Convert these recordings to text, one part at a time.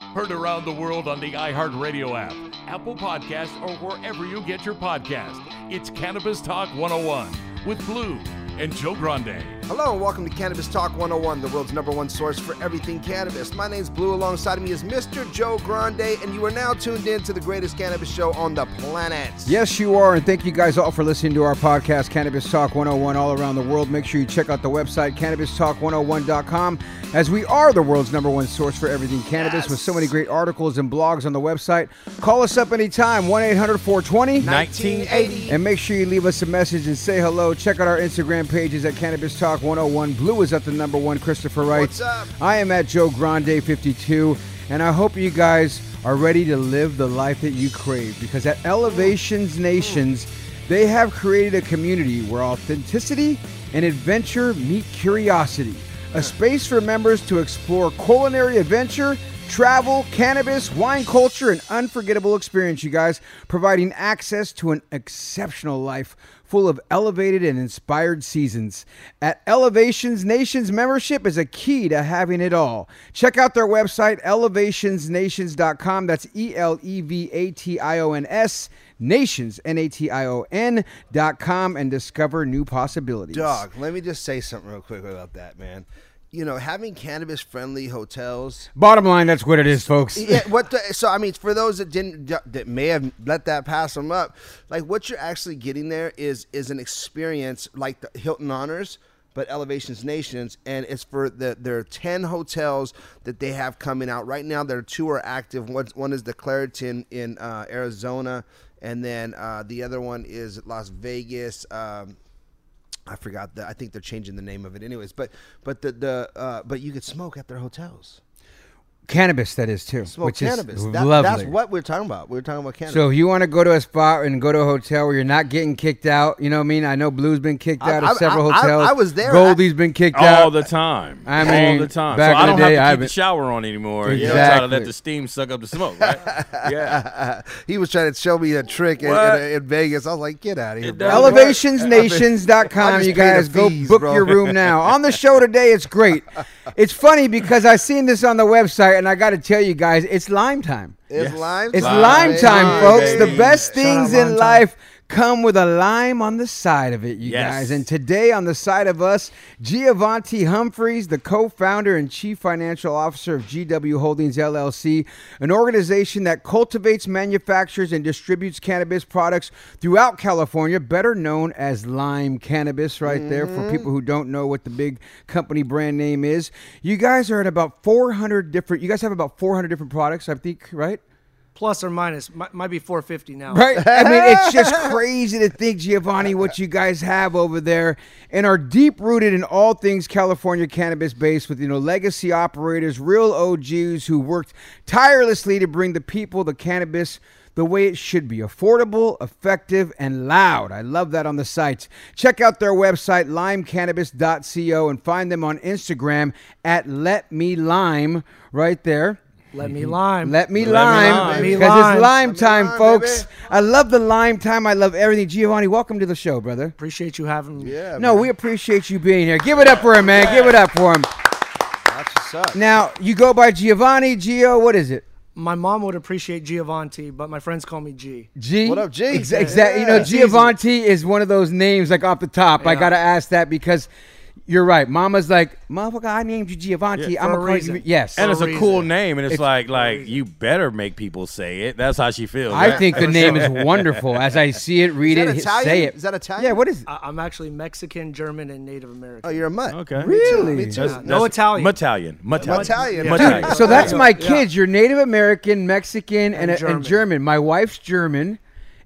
Heard around the world on the iHeartRadio app, Apple Podcast, or wherever you get your podcast. It's Cannabis Talk 101 with Blue and Joe Grande. Hello and welcome to Cannabis Talk 101, the world's number one source for everything cannabis. My name's Blue. Alongside of me is Mr. Joe Grande, and you are now tuned in to the greatest cannabis show on the planet. Yes, you are, and thank you guys all for listening to our podcast, Cannabis Talk 101, all around the world. Make sure you check out the website, cannabistalk101.com, as we are the world's number one source for everything cannabis Yes. with so many great articles and blogs on the website. Call us up anytime, 1 800 420 1980. And make sure you leave us a message and say hello. Check out our Instagram pages at Cannabis Talk 101. Blue is at the number one, Christopher up? I am at Joe Grande 52, and I hope you guys are ready to live the life that you crave because at Elevations Nations, they have created a community where authenticity and adventure meet curiosity. A space for members to explore culinary adventure, travel, cannabis, wine culture, and unforgettable experience, you guys, providing access to an exceptional life full of elevated and inspired seasons. At Elevations Nations membership is a key to having it all. Check out their website, elevationsnations.com. That's E L E V A T I O N S, nations, N A T I O N dot com, and discover new possibilities. Dog, let me just say something real quick about that, man. You know, having cannabis friendly hotels. Bottom line, that's what it is, folks. Yeah, what the, so I mean, for those that didn't that may have let that pass them up, like what you're actually getting there is is an experience like the Hilton Honors, but Elevations Nations, and it's for the there are ten hotels that they have coming out right now. There are two are active. One one is the Claritin in uh, Arizona, and then uh, the other one is Las Vegas. Um, I forgot that. I think they're changing the name of it, anyways. But but the the uh, but you could smoke at their hotels. Cannabis, that is too, Smoke which cannabis. is That- lovely. That's what we're talking about. We're talking about cannabis. So if you want to go to a spot and go to a hotel where you're not getting kicked out, you know what I mean? I know Blue's been kicked I- out I- of several I- I- hotels. I was there. Goldie's been kicked all out. All the time. I mean, all the time. back so I in don't the day, have to I've keep been- the shower on anymore. You know, try to let the steam suck up the smoke, right? yeah. he was trying to show me a trick in, in, in Vegas. I was like, get out of here, It bro. elevationsnations.com you guys go fees, book bro. your room now on the show today it's great it's funny because i seen this on the website and i got to tell you guys it's lime time It's Yes. lime. it's Lime lime time time, folks the best Shout things in lime life come with a lime on the side of it you Yes. guys. And today on the side of us giovanni humphreys the co-founder and chief financial officer of gw holdings llc an organization that cultivates manufactures and distributes cannabis products throughout california better known as lime cannabis right there for mm-hmm. people who don't know what the big company brand name is. You guys are at about 400 different you guys have about 400 different products i think right plus or minus might, might be 450 now. Right. I mean, it's just crazy to think, Giovanni, what you guys have over there and are deep rooted in all things California cannabis based with, you know, legacy operators, real OGs who worked tirelessly to bring the people the cannabis the way it should be affordable, effective, and loud. I love that on the site. Check out their website, limecannabis.co, and find them on Instagram at Let Me Lime right there. Let me mm-hmm. lime. Let me Let me lime lime. because it's lime. lime Let me time, lime, folks. baby. I love the lime time. I love everything. Giovanni, welcome to the show, brother. Appreciate you having me. Yeah. No, man. we appreciate you being here. Give it up for him, man. Give it up for him. That's what's up. Now you go by Giovanni, Gio. What is it? My mom would appreciate Giovanni, but my friends call me G. G. What up, G? Ex- Yeah. exactly. You know, Giovanni is one of those names like off the top. I Yeah. gotta ask that because you're right. Mama's like, motherfucker, I named you Giovanni. Yeah, I'm a call reason. Yes. And it's a a cool name, and it's, It's- like like you better make people say it. That's how she feels. I right? think the name is wonderful. As I see it, read it, Italian? say it. Is that Italian? Yeah. What is it? I- I'm actually Mexican, German, and Native American. Oh, you're a mutt. okay. Really? Me too. That's- No that's Italian. Italian. Italian. Italian. Yeah. Italian. Dude, So that's Yeah. my Yeah. kids. You're Native American, Mexican, and, And and, German. German. My wife's German,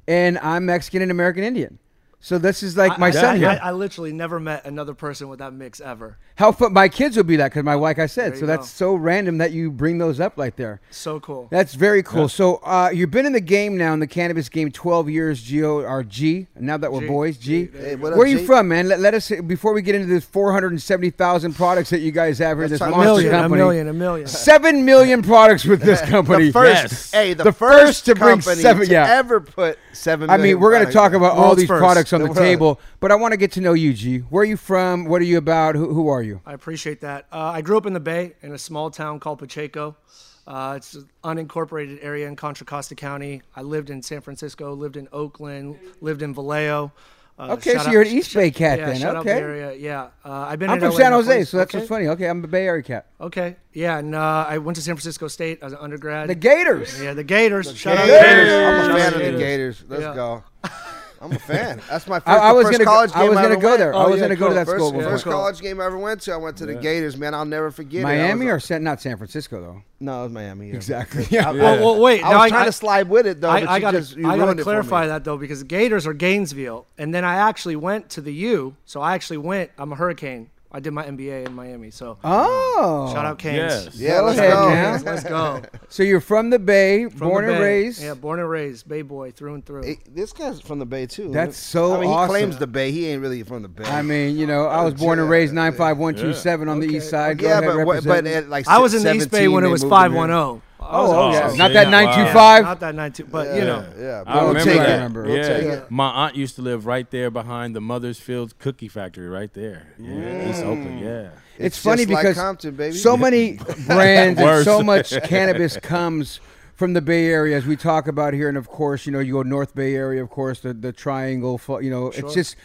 and I'm Mexican and American Indian. So this is like my I, son I, here. I, I literally never met another person with that mix ever. How fun, my kids would be that because my like I said. So you that's so random that you bring those up right there. So cool. That's very cool. So uh, you've been in the game now in the cannabis game 12 years, Gio or G. Now that we're G. boys, G. Hey, what up, Where are you G? from, man? Let, let us before we get into this 470,000 products that you guys have here. Let's This a monster million, a million, a million. Seven million products with this company. The first, Yes. hey, the, The first, first to bring seven- to yeah. ever put seven. I mean, we're going to products talk out. about all these first. products on The the, world. table, but I want to get to know you, G. Where are you from? What are you about? Who, who are you? I appreciate that. Uh, I grew up in the Bay in a small town called Pacheco. Uh, it's an unincorporated area in Contra Costa County. I lived in San Francisco, lived in Oakland, lived in Vallejo. Uh, Okay, so you're an East sh- Bay cat yeah, then, shout okay. Bay Area. Yeah, uh, I've been. I'm in from LA San Jose, twice. so that's okay. what's funny. Okay, I'm a Bay Area cat. Okay, yeah, and uh, I went to San Francisco State as an undergrad. The Gators. yeah, the Gators. Shout out Gators. Gators. I'm a fan of the Gators. Gators. Let's Yeah. go. I'm a fan. That's my first, I, I was first gonna college go, game I was gonna go went. there. I Oh, was yeah, gonna go to that First, school yeah. before. first college game I ever went to, I went to the Gators. Man, I'll never forget it. I Miami was- or San, not San Francisco though. no, it was Miami. yeah. Exactly. I, Yeah. Well, well, wait. I now was trying to slide with it though. I, I gotta, just, you I gotta ruined it for clarify that though because the Gators are Gainesville, and then I actually went to the U. So I actually went. I'm a Hurricane. I did my MBA in Miami. So Oh, shout out Canes. Yes. Yeah, let's ahead, go. man. Let's go. So you're from the Bay, From born the and Bay. raised. Yeah, born and raised, Bay boy through and through. Hey, this guy's from the Bay too. That's so I mean, awesome. he claims the Bay. He ain't really from the Bay. I mean, you know, I was born and raised nine five one two seven on the east side. Go yeah, ahead, but but at like I was in the East Bay when it was moved him five oh. here. one zero. Oh, oh yeah. Oh, not yeah. that 925. Wow. Not that nine two, but you know. Yeah, I we'll remember take that. it. remember. We'll Yeah. take it. My aunt used to live right there behind the Mother's Field cookie factory right there. Yeah, East Oakland, yeah. It's, It's funny just like because Compton, baby. so many brands and Worse. so much cannabis comes from the Bay Area, as we talk about here, and of course, you know, you go North Bay Area, of course, the the Triangle. fu- You know, it's just,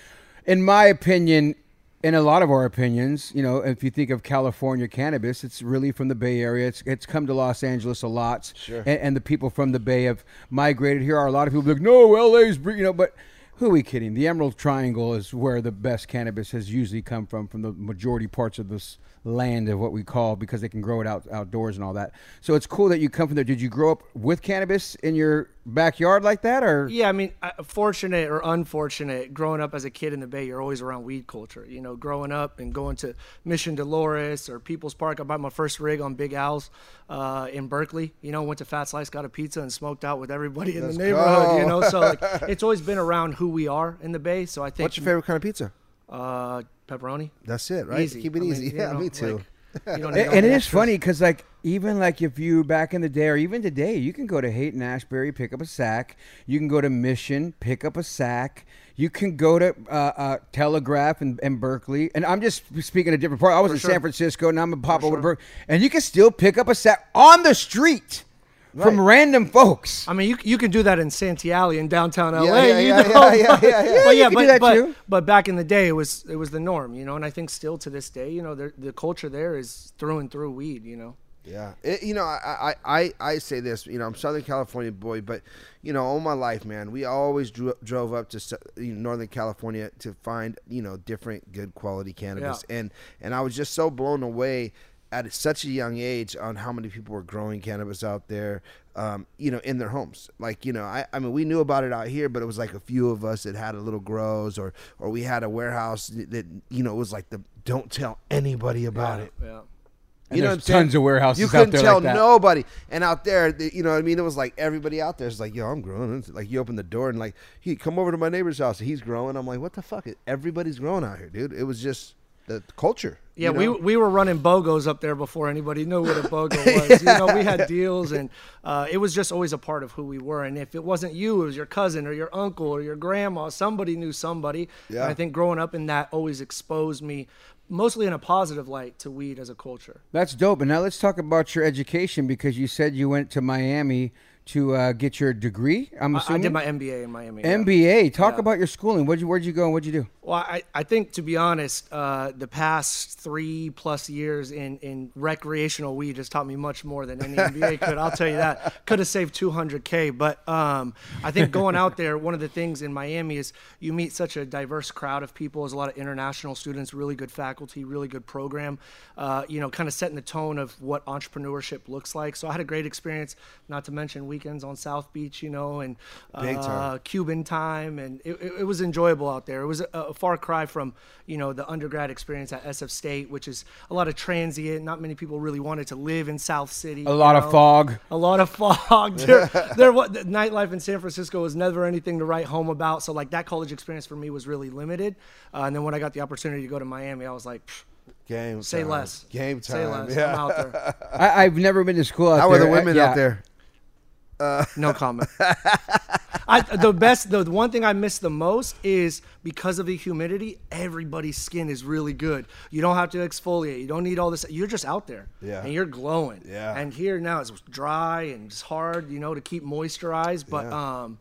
in my opinion, in a lot of our opinions, you know, if you think of California cannabis, it's really from the Bay Area. It's it's come to Los Angeles a lot, Sure. and, and the people from the Bay have migrated here. Are a lot of people like, no, LA's, br-" you know, but. Who are we kidding? The Emerald Triangle is where the best cannabis has usually come from, from the majority parts of this land of what we call because they can grow it out outdoors and all that. So it's cool that you come from there. Did you grow up with cannabis in your backyard like that, or Yeah, I mean, fortunate or unfortunate, growing up as a kid in the Bay, you're always around weed culture. You know, growing up and going to Mission Dolores or People's Park. I bought my first rig on Big Al's uh, in Berkeley. You know, went to Fat Slice, got a pizza, and smoked out with everybody in Let's the neighborhood. You know, so like, it's always been around who we are in the Bay. So I think What's your favorite kind of pizza? Uh, pepperoni. That's it, right? Easy. Keep it I mean, easy. you yeah, know, me too. like, And, need and all it the is extras. funny because, like, even like if you back in the day, or even today, you can go to Haight Ashbury, pick up a sack. You can go to Mission, pick up a sack. You can go to uh, uh, Telegraph and, and Berkeley. And I'm just speaking a different part. I was in San Francisco, now I'm in Papa sure. Berkeley. And you can still pick up a sack on the street from random folks. I mean, you you can do that in Santee Alley in downtown LA. yeah, you yeah, know? yeah, yeah, yeah, yeah. But yeah, but but, but back in the day, it was it was the norm, you know. And I think still to this day, you know, the the culture there is through and through weed, you know. Yeah, it, you know, I, I, I, I say this. You know, I'm Southern California boy, but you know, all my life, man, we always dro- drove up to you know, Northern California to find you know different good quality cannabis, and and I was just so blown away at such a young age on how many people were growing cannabis out there. Um, you know, in their homes. Like, you know, I, I mean, we knew about it out here, but it was like a few of us that had a little grows, or or we had a warehouse that, that you know it was like the don't tell anybody about it. Yeah. And You know what I'm saying? tons of warehouses You couldn't there tell like that. nobody. And out there, the, you know what I mean? It was like everybody out there is like, yo, I'm growing. It's like you open the door and like, he come over to my neighbor's house. He's growing. I'm like, what the fuck? Everybody's growing out here, dude. It was just. The culture. Yeah, you we know? we were running BOGOs up there before anybody knew what a BOGO was. You know, we had deals, and uh, it was just always a part of who we were. And if it wasn't you, it was your cousin or your uncle or your grandma. Somebody knew somebody. Yeah. And I think growing up in that always exposed me, mostly in a positive light, to weed as a culture. That's dope. And now let's talk about your education because you said you went to Miami to uh, get your degree. I'm I, I assuming did my MBA in Miami. yeah. MBA. Talk Yeah. about your schooling. Where'd you Where'd you go and what'd you do? Well, I, I think to be honest, uh, the past three plus years in, in recreational weed has taught me much more than any MBA could. I'll tell you that. Could have saved 200K. But um, I think going out there, one of the things in Miami is you meet such a diverse crowd of people. There's a lot of international students, really good faculty, really good program, uh, you know, kind of setting the tone of what entrepreneurship looks like. So I had a great experience, not to mention weekends on South Beach, you know, and uh. Cuban time, and it, it, it was enjoyable out there. It was a, a far cry from you know the undergrad experience at SF State, which is a lot of transient. Not many people really wanted to live in South City. A lot you of fog. A lot of fog. there, there, what the nightlife in San Francisco was never anything to write home about. So like that college experience for me was really limited. Uh, and then when I got the opportunity to go to Miami, I was like, "Pfft, game. say time. less. Game time. Say less. Yeah. I'm out there. I, I've never been to school out How there. are the women yeah. out there? No comment. I, the best, the one thing I miss the most is because of the humidity, everybody's skin is really good. You don't have to exfoliate. You don't need all this. You're just out there, Yeah. and you're glowing. Yeah. And here now it's dry and it's hard, you know, to keep moisturized. But Yeah. um,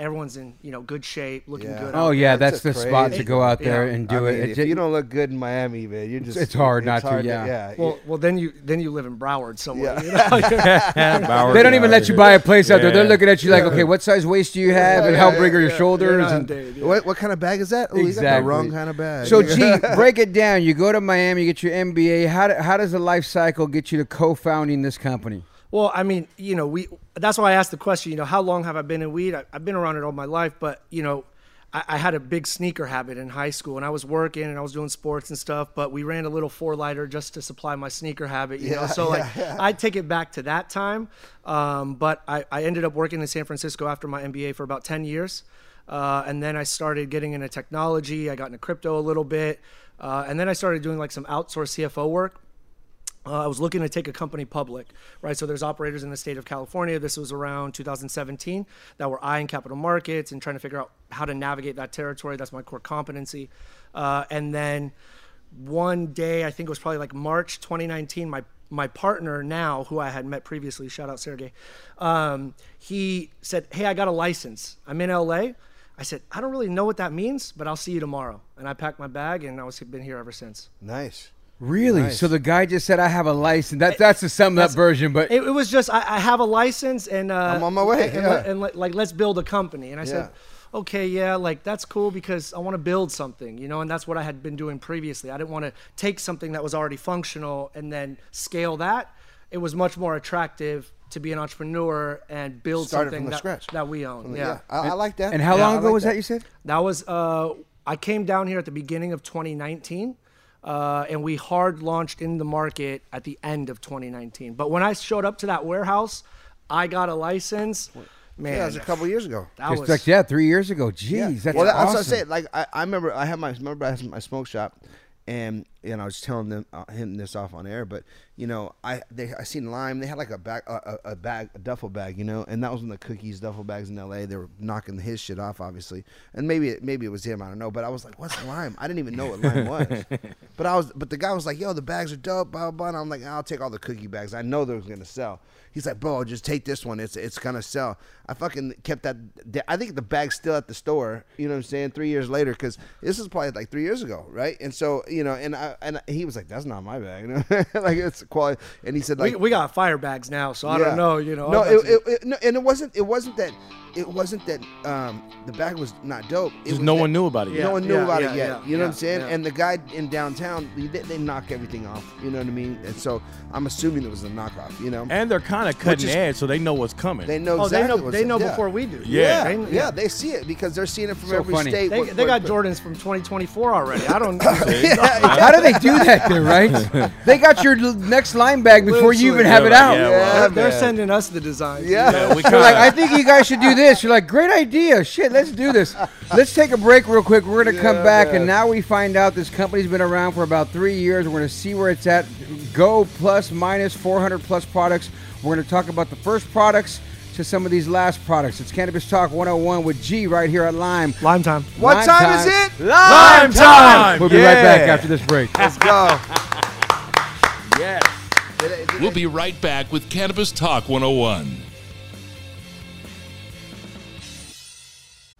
everyone's in you know good shape, looking Yeah. good. Oh yeah, there. that's just the spot to go out there Yeah. and do I it. mean, It if ju- you don't look good in Miami, man, you're just it's hard not to, hard yeah. yeah. Well, well, then you then you live in Broward somewhere. Yeah. You know? Bauer they don't even let you buy a place out there. They're looking at you like, okay, what size waist do you have, and how yeah, big are your You're shoulders? not and dated. what, what kind of bag is that? Oh, you got the Exactly. wrong kind of bag. So, G, break it down. You go to Miami, you get your MBA. How, do, how does the life cycle get you to co-founding this company? Well, I mean, you know, we. That's why I asked the question. You know, how long have I been in weed? I, I've been around it all my life, but you know, I, I had a big sneaker habit in high school, and I was working and I was doing sports and stuff. But we ran a little four lighter just to supply my sneaker habit. You know, Yeah, so like yeah, I take it back to that time. Um, but I, I ended up working in San Francisco after my MBA for about ten years. Uh, and then I started getting into technology. I got into crypto a little bit. Uh, and then I started doing like some outsourced CFO work. Uh, I was looking to take a company public, right? So there's operators in the state of California. This was around 2017 that were eyeing capital markets and trying to figure out how to navigate that territory. That's my core competency. Uh, and then one day, I think it was probably like March 2019, my my partner now, who I had met previously, shout out Sergey, um, he said, "Hey, I got a license. I'm in LA." I said, "I don't really know what that means, but I'll see you tomorrow." And I packed my bag, and I was been here ever since. nice. Really? Nice. So the guy just said, "I have a license." That that's the summed up version, but It, it was just I, I have a license and uh, I'm on my way, and, and, yeah. let- and like let's build a company. And I said, okay, yeah, like that's cool because I want to build something, you know, and that's what I had been doing previously. I didn't want to take something that was already functional and then scale that. It was much more attractive to be an entrepreneur and build Start it something from the that, scratch. that we own. Yeah, Yeah. I, I like that. and how Yeah, long ago like was that. You said? That was uh, I came down here at the beginning of 2019, uh, and we hard launched in the market at the end of 2019. But when I showed up to that warehouse, I got a license. Man, Yeah, that was a couple years ago. that It's was like yeah, three years ago. Jeez, that's well, that's what I said. Like I, I remember, I had my remember I had my smoke shop, and and I was telling them uh, him this off on air, but you know, I they I seen Lime. They had like a bag, a, a, bag, a duffel bag, you know, and that was when the cookies duffel bags in L.A. They were knocking his shit off, obviously, and maybe it, maybe it was him. I don't know, but I was like, what's Lime? I didn't even know what Lime was, but I was, but the guy was like, yo, the bags are dope, blah blah. blah. And I'm like, I'll take all the cookie bags. I know they're gonna sell. He's like, bro, just take this one. It's it's gonna sell. I fucking kept that. I think the bag's still at the store. You know what I'm saying? Three years later, because this is probably like three years ago, right? And so you know, and I and he was like, that's not my bag. like it's quality. And he said like, we, we got fire bags now, so I yeah. don't know. You know, No, it, it, it, no, and it wasn't. It wasn't that. It wasn't that um, the bag was not dope. It was no that- one knew about it yet. no one knew yeah, about yeah, it yet. yeah, you know what I'm saying? yeah. And the guy in downtown, they, they knock everything off. You know what I mean? And so I'm assuming it was a knockoff. You know? And they're kind of cutting is- edge, so they know what's coming. they know oh, they know what's they know yeah. before we do. Yeah. They- Yeah, yeah, they see it because they're seeing it from So every funny. state. They, what- they got what- Jordans from 2024 already. I don't. how, do they do that there, right? they got your next line bag before you even Literally. have it out. yeah, They're, well, they're sending us the designs. Yeah. Yeah, we They're like, I think you guys should do this. You're like, great idea. Shit, let's do this. Let's take a break real quick. We're gonna come back, and now we find out this company's been around for about three years. We're gonna see where it's at. Go plus minus 400 plus products. We're gonna talk about the first products to some of these last products. It's Cannabis Talk 101 with G right here at Lime. Lime time. What Lime time, time. is it? Lime Lime time. We'll be right back after this break. Let's go. Yes. We'll be right back with Cannabis Talk 101.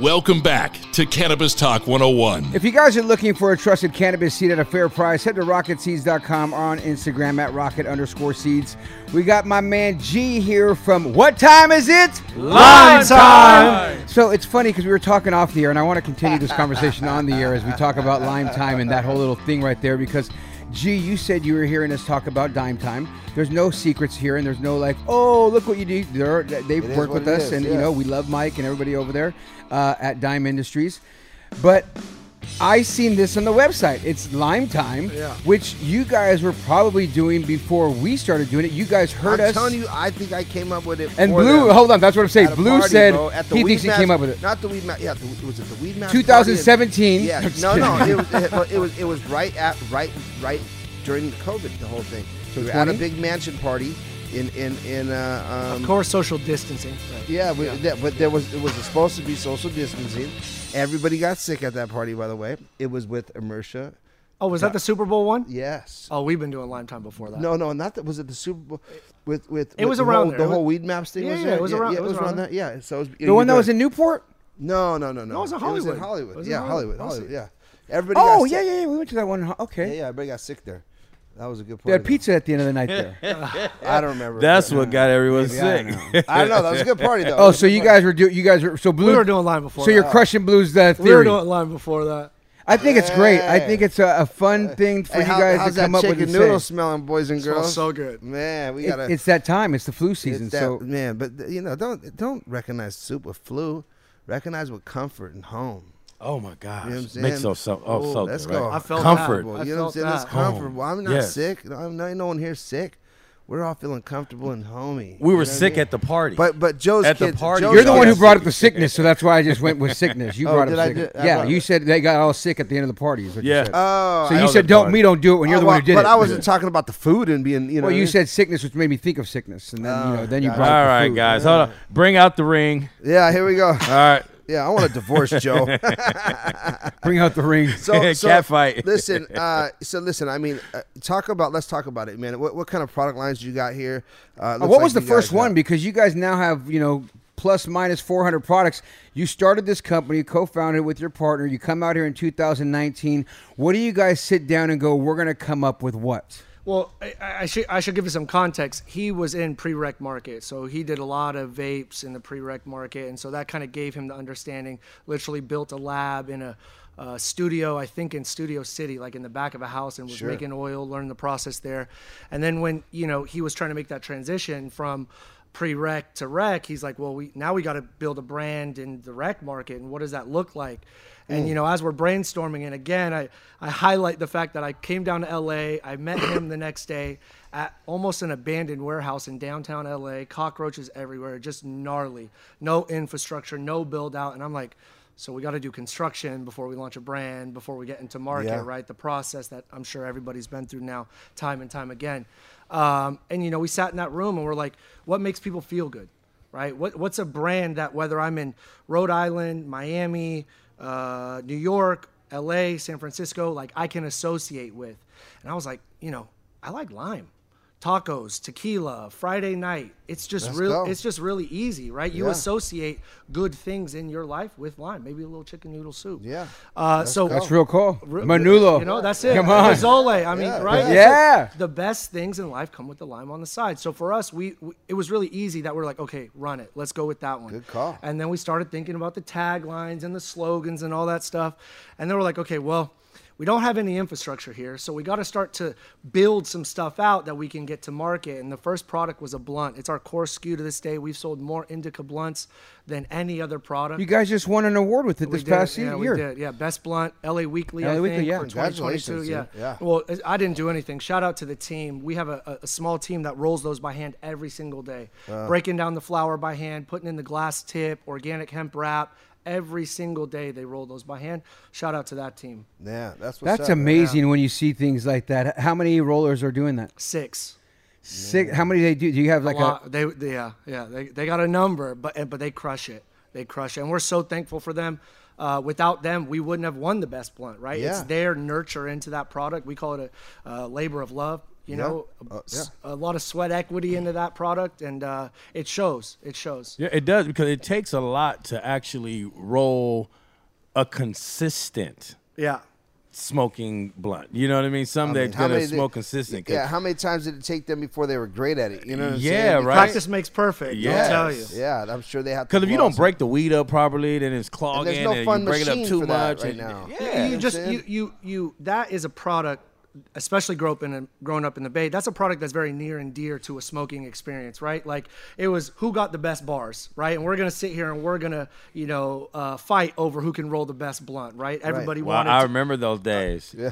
Welcome back to Cannabis Talk 101. If you guys are looking for a trusted cannabis seed at a fair price, head to rocketseeds.com or on Instagram at rocket underscore seeds. We got my man G here from What Time Is It? Lime time. So it's funny because we were talking off the air, and I want to continue this conversation on the air as we talk about lime time and that whole little thing right there because. G, you said you were hearing us talk about dime time. There's no secrets here, and there's no like, oh, look what you do. They're, they've is worked with us, is, and you know we love Mike and everybody over there uh, at Dime Industries. But I seen this on the website. It's Lime Time, Yeah. which you guys were probably doing before we started doing it. You guys heard us. I'm us. telling you, I think I came up with it. and Blue, them. hold on, that's what I'm saying. At Blue party, said bro, at the he Weed thinks he came up with it. Not the weed map. Yeah, the, was it the weed map? 2017. Yeah, no, no, it was it, it was it was right at right right during the COVID, the whole thing. So we were at a big mansion party in in in uh, um, Of course, social distancing. Right. Yeah, we, that- but there was it was supposed to be social distancing. Everybody got sick at that party, by the way. It was with Immersia. Oh, was that the Super Bowl one? Yes. Oh, we've been doing Lime Time before that. No, no, not that. Was it the Super Bowl? With with It with was the around whole, there. the whole weed maps thing. Yeah, was yeah, there? it was around- Yeah, it was around that. Yeah. So it was, The one that was in Newport? No, no, no, no. No, it was in It was in Hollywood. Hollywood. Was in yeah, Hollywood. Hollywood. Hollywood. Yeah. Everybody. Oh, yeah, yeah, yeah. We went to that one. Okay. Yeah, yeah. Everybody got sick there. That was a good They party. had pizza at the end of the night there. I don't remember. That's what got everyone Maybe, I sick. don't know. I don't know. That was a good party though. Oh, so you guys were doing. You guys were so blue. we were doing Lime before. So you're that. crushing blues the We were theory. doing Lime before that. I think it's great. I think it's a, a fun thing for Hey, you how- guys how's to come that up with chicken and noodle say. smelling, boys and Smells girls? so good. Man, we It- gotta. it's that time. It's the flu it's season. that- so man, but you know, don't don't recognize soup with flu. Recognize with comfort and home. Oh my gosh, You know what I'm saying? makes so so oh, Oh, so let's good, right? I felt comfort. that. I you know what I'm felt saying? It's that. comfortable. I'm not Yes. sick. No, I'm not, no one here sick. We're all feeling comfortable and homey. We You were know what I sick mean? at the party. But but Joe's At the party, Joe's you're the one who brought up the sickness, so that's why I just went with sickness. You Oh, brought did up sickness. do- I yeah, brought you it. said they got all sick at the end of the party. Is what Yeah. you said. Oh, so I you said don't party. me don't do it when you're Oh, the one well, who did but it. I wasn't talking about the food and being, you know. Well, you mean? said sickness, which made me think of sickness, and then you know, then you brought All up the right, food. guys, hold on. Bring out the ring. Yeah, here we go. All right, Yeah, I want a divorce, Joe. Bring out the ring. So, so Cat fight. listen, uh, so listen. I mean, uh, talk about. Let's talk about it, man. What, what kind of product lines you got here? Uh, Uh, what like was the first guys one? got- Because you guys now have, you know, plus minus 400 products. You started this company, co-founded with your partner. You come out here in 2019. What do you guys sit down and go, we're going to come up with what? Well, I, I should I should give you some context. He was in pre-rec market, so he did a lot of vapes in the pre-rec market, and so that kind of gave him the understanding. Literally built a lab in a, uh studio, I think in Studio City, like in the back of a house, and was making oil, learned the process there. And then when you know he was trying to make that transition from pre-rec to rec, he's like, well, we now we got to build a brand in the rec market, and what does that look like? And you know, as we're brainstorming, and again, I, I highlight the fact that I came down to LA. I met him the next day at almost an abandoned warehouse in downtown LA. Cockroaches everywhere, just gnarly. No infrastructure, no build out. And I'm like, so we got to do construction before we launch a brand, before we get into market, Yeah. right? The process that I'm sure everybody's been through now, time and time again. Um, and you know, we sat in that room and we're like, what makes people feel good? right? What, what's a brand that whether I'm in Rhode Island, Miami, uh, New York, LA, San Francisco, like I can associate with? And I was like, you know, I like lime. Tacos, tequila, Friday night. It's just Let's real go. it's just really easy, right? You Yeah. associate good things in your life with lime, maybe a little chicken noodle soup. Yeah. Uh, so That's real cool. Re- Manulo. You know, that's it. Come on. Rizzoli. I mean, Yeah, right? yeah. Yeah. So the best things in life come with the lime on the side. So for us, we, we it was really easy that we're like, okay, run it. Let's go with that one. Good call. And then we started thinking about the taglines and the slogans and all that stuff. And then we're like, okay, well, we don't have any infrastructure here, so we got to start to build some stuff out that we can get to market. And the first product was a blunt. It's our core SKU to this day. We've sold more indica blunts than any other product. You guys just won an award with it We this did, past yeah, year. we did. Yeah, best blunt, LA Weekly, I LA Weekly, think, yeah. for 2022. Congratulations, Yeah. Yeah. Well, I didn't do anything. Shout out to the team. We have a, a- a small team that rolls those by hand every single day, breaking down the flour by hand, putting in the glass tip, organic hemp wrap. Every single day they roll those by hand. Shout out to that team. Yeah, that's what's That's up. amazing when you see things like that. How many rollers are doing that? Six. Six. How many they do? Do you have like a lot. They, they- yeah, yeah. They, they got a number, but but they crush it. They crush it, and we're so thankful for them. Uh, without them, we wouldn't have won the best blunt, right? It's their nurture into that product. We call it a uh, labor of love. You Yeah. know, Uh, S- a lot of sweat equity into that product, and uh, it shows. It shows. Yeah, it does because it takes a lot to actually roll a consistent Yeah. smoking blunt. You know what I mean? Some I mean, that's how gonna many did- smoke consistent. 'cause- Yeah, how many times did it take them before they were great at it? You know what I'm Yeah, saying? right. Practice makes perfect. Yeah. I'll tell you. Yeah, I'm sure they have. to Because if you don't break the weed up properly, then it's clogging, there's no and fun you break it machine up too for that much. right and- now. Yeah, you, you just you, you you that is a product especially grow up in a, growing up in the bay that's a product that's very near and dear to a smoking experience right like it was who got the best bars right and we're gonna sit here and we're gonna you know uh, fight over who can roll the best blunt right everybody Wow, wanted I remember those days. Yeah.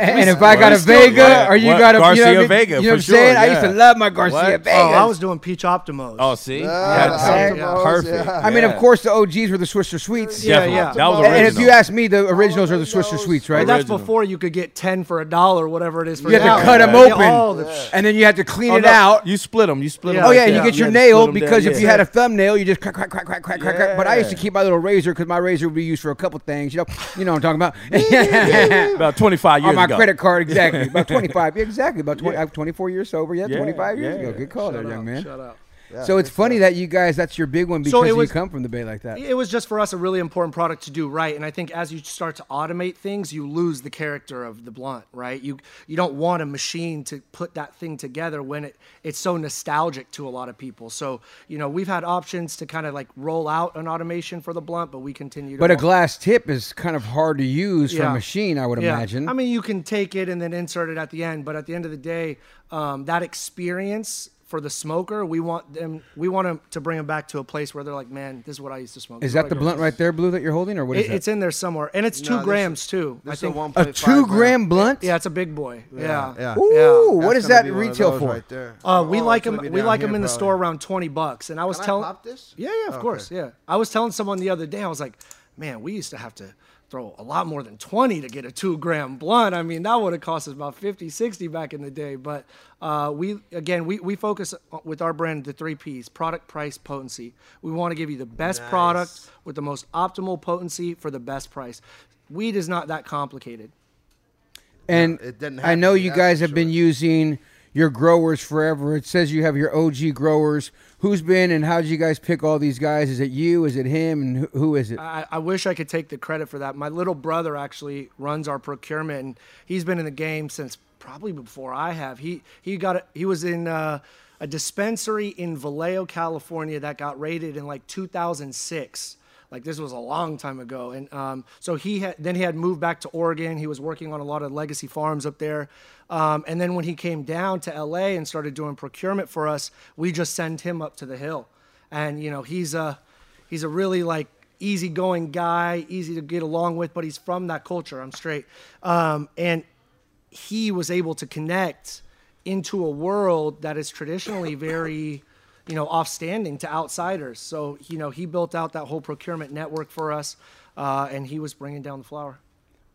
And, and if I got a still- Vega, yeah. or you What? got a Garcia you know, what I mean? Vega, you know what I'm saying? sure, I used to love my Garcia What? Vega. oh i was doing peach optimos Oh, see, Yeah, Had the Optimos, perfect. yeah. I mean, of course, the OGs were the Swisher Sweets. Yeah, Definitely. yeah. That was And, and if you ask me, the originals are the Swisher those- Sweets, But right? that's before you could get 10 for a dollar whatever it is for You had to cut them Yeah, open, all the- and then you had to clean Oh, it no. out. You split them. You split Yeah. them. Oh yeah, and you get your nail because if you had a a thumbnail, you just crack, crack, crack, crack, crack, crack, crack. But I used to keep my little razor because my razor would be used for a couple things. You know, you know what I'm talking about. about 25 years ago. On my ago. credit card, exactly. About 25. Yeah, exactly. About 20, I'm 24 years sober. Yeah, Yeah, 25 years yeah. ago. Good call there, Shout young man. shout out. So it's funny that you guys, that's your big one because it was- you come from the Bay like that. It was just for us a really important product to do right, and I think as you start to automate things, you lose the character of the blunt, right? You you don't want a machine to put that thing together when it it's so nostalgic to a lot of people. So you know we've had options to kind of like roll out an automation for the blunt, but we continue. to But a wa- glass tip is kind of hard to use for a machine, I would Yeah. imagine. I mean, you can take it and then insert it at the end, but at the end of the day, um, that experience for the smoker, we want them, we want them to bring them back to a place where they're like, man, this is what I used to smoke. is that the blunt up right there, Blue, that you're holding, or what is It, that? it's in there somewhere, and it's two No, this grams is- too. I This is a think. 1.5 a two gram blunt? Yeah, it's a big boy. Yeah, yeah. Ooh, Yeah. what That's that be one of retail for? Right there. Uh, we Oh, like it's gonna them. be We down like them in the probably. store around twenty bucks. And I was Can I telling. pop this? Yeah, yeah, of Okay. course, yeah. I was telling someone the other day. I was like, man, we used to have to throw a lot more than 20 to get a two gram blunt. I mean, that would have cost us about 50, 60 back in the day. But uh, we, again, we, we focus with our brand, the three P's product, price, potency. We want to give you the best Nice. product with the most optimal potency for the best price. Weed is not that complicated. And it doesn't I know you guys for have been using your growers forever. It says you have your OG growers. Who's been and how did you guys pick all these guys? Is it you? Is it him? And who, is it? I, I wish I could take the credit for that. My little brother actually runs our procurement, and he's been in the game since probably before I have. He he got a, he was in uh, a dispensary in Vallejo, California, that got raided in like 2006. Like this was a long time ago, and um, so he had then he had moved back to Oregon. He was working on a lot of legacy farms up there, um, and then when he came down to LA and started doing procurement for us, we just send him up to the hill, and you know he's a he's a really like easygoing guy, easy to get along with, but he's from that culture. I'm straight, um, and he was able to connect into a world that is traditionally very you know offstanding to outsiders so you know he built out that whole procurement network for us uh, and he was bringing down the flour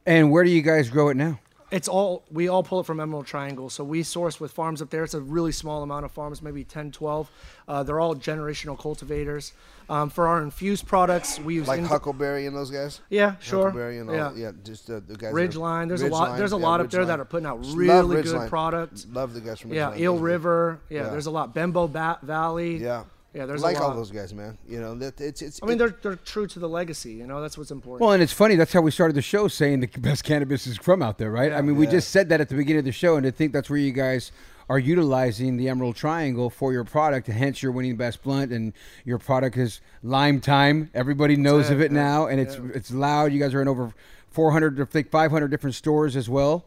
and where do you guys grow it now? It's all we all pull it from emerald triangle so we source with farms up there it's a really small amount of farms maybe 10 12 uh, they're all generational cultivators um, for our infused products we use Like in- Huckleberry and those guys. yeah sure Huckleberry and all, yeah. yeah. just uh, the guys. Ridgeline. There's a lot- there's a yeah, lot up there that are putting out really good Ridgeline. product. Love the guys from Yeah, Ridgeline. Eel River. Yeah, Yeah. there's a lot. Bembo ba- Valley. Yeah. Yeah, there's like a lot. all those guys, man. You know that it's it's. I mean, they're they're true to the legacy. You know, that's what's important. Well, and it's funny. That's how we started the show, saying the best cannabis is from out there, right? I mean, we just said that at the beginning of the show, and I think that's where you guys are utilizing the Emerald Triangle for your product. Hence, you're winning best blunt, and your product is Lime Time. Everybody knows it, of it yeah, now, and it's it's loud. You guys are in over 400, I think 500 different stores as well,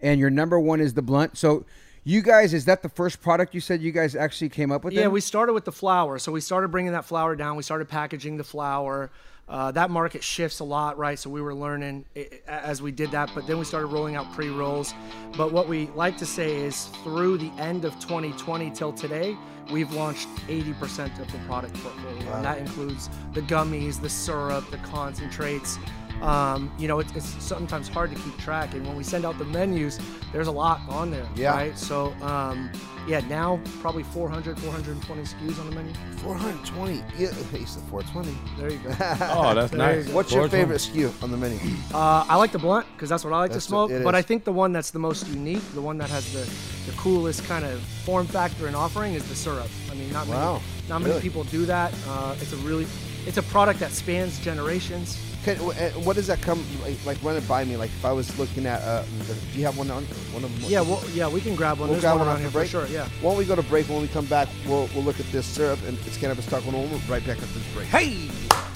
and your number one is the blunt. So. You guys, is that the first product you said you guys actually came up with? yeah, then? we started with the flour. So we started bringing that flour down. We started packaging the flour. Uh, that market shifts a lot, right? So we were learning as we did that, but then we started rolling out pre rolls. But what we like to say is through the end of 2020 till today, we've launched 80% of the product portfolio. And that includes the gummies, the syrup, the concentrates. Um, you know, it's, it's sometimes hard to keep track. And when we send out the menus, there's a lot on there, Yeah. right? So, um, yeah, now probably 400, 420 SKUs on the menu. 420. Yeah, it's the 420. There you go. Oh, that's There you nice. What's your favorite SKU on the menu? Uh, I like the blunt because that's what I like That's to smoke. it but is. I think the one that's the most unique, the one that has the, the coolest kind of form factor and offering is the syrup. I mean, not Wow. many, not many Really? people do that. Uh, it's a really, it's a product that spans generations. Can, uh, what does that come like, like? Run it by me. Like if I was looking at, uh, the, do you have one on one of them? Yeah, well, yeah, we can grab one. We'll There's grab one one around here break. for sure. Yeah. Why don't we go to break? When we come back, we'll we'll look at this syrup and it's cannabis talk 101. We'll be right back after this break. Hey.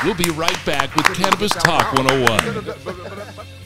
We'll be right back with Cannabis Talk 101.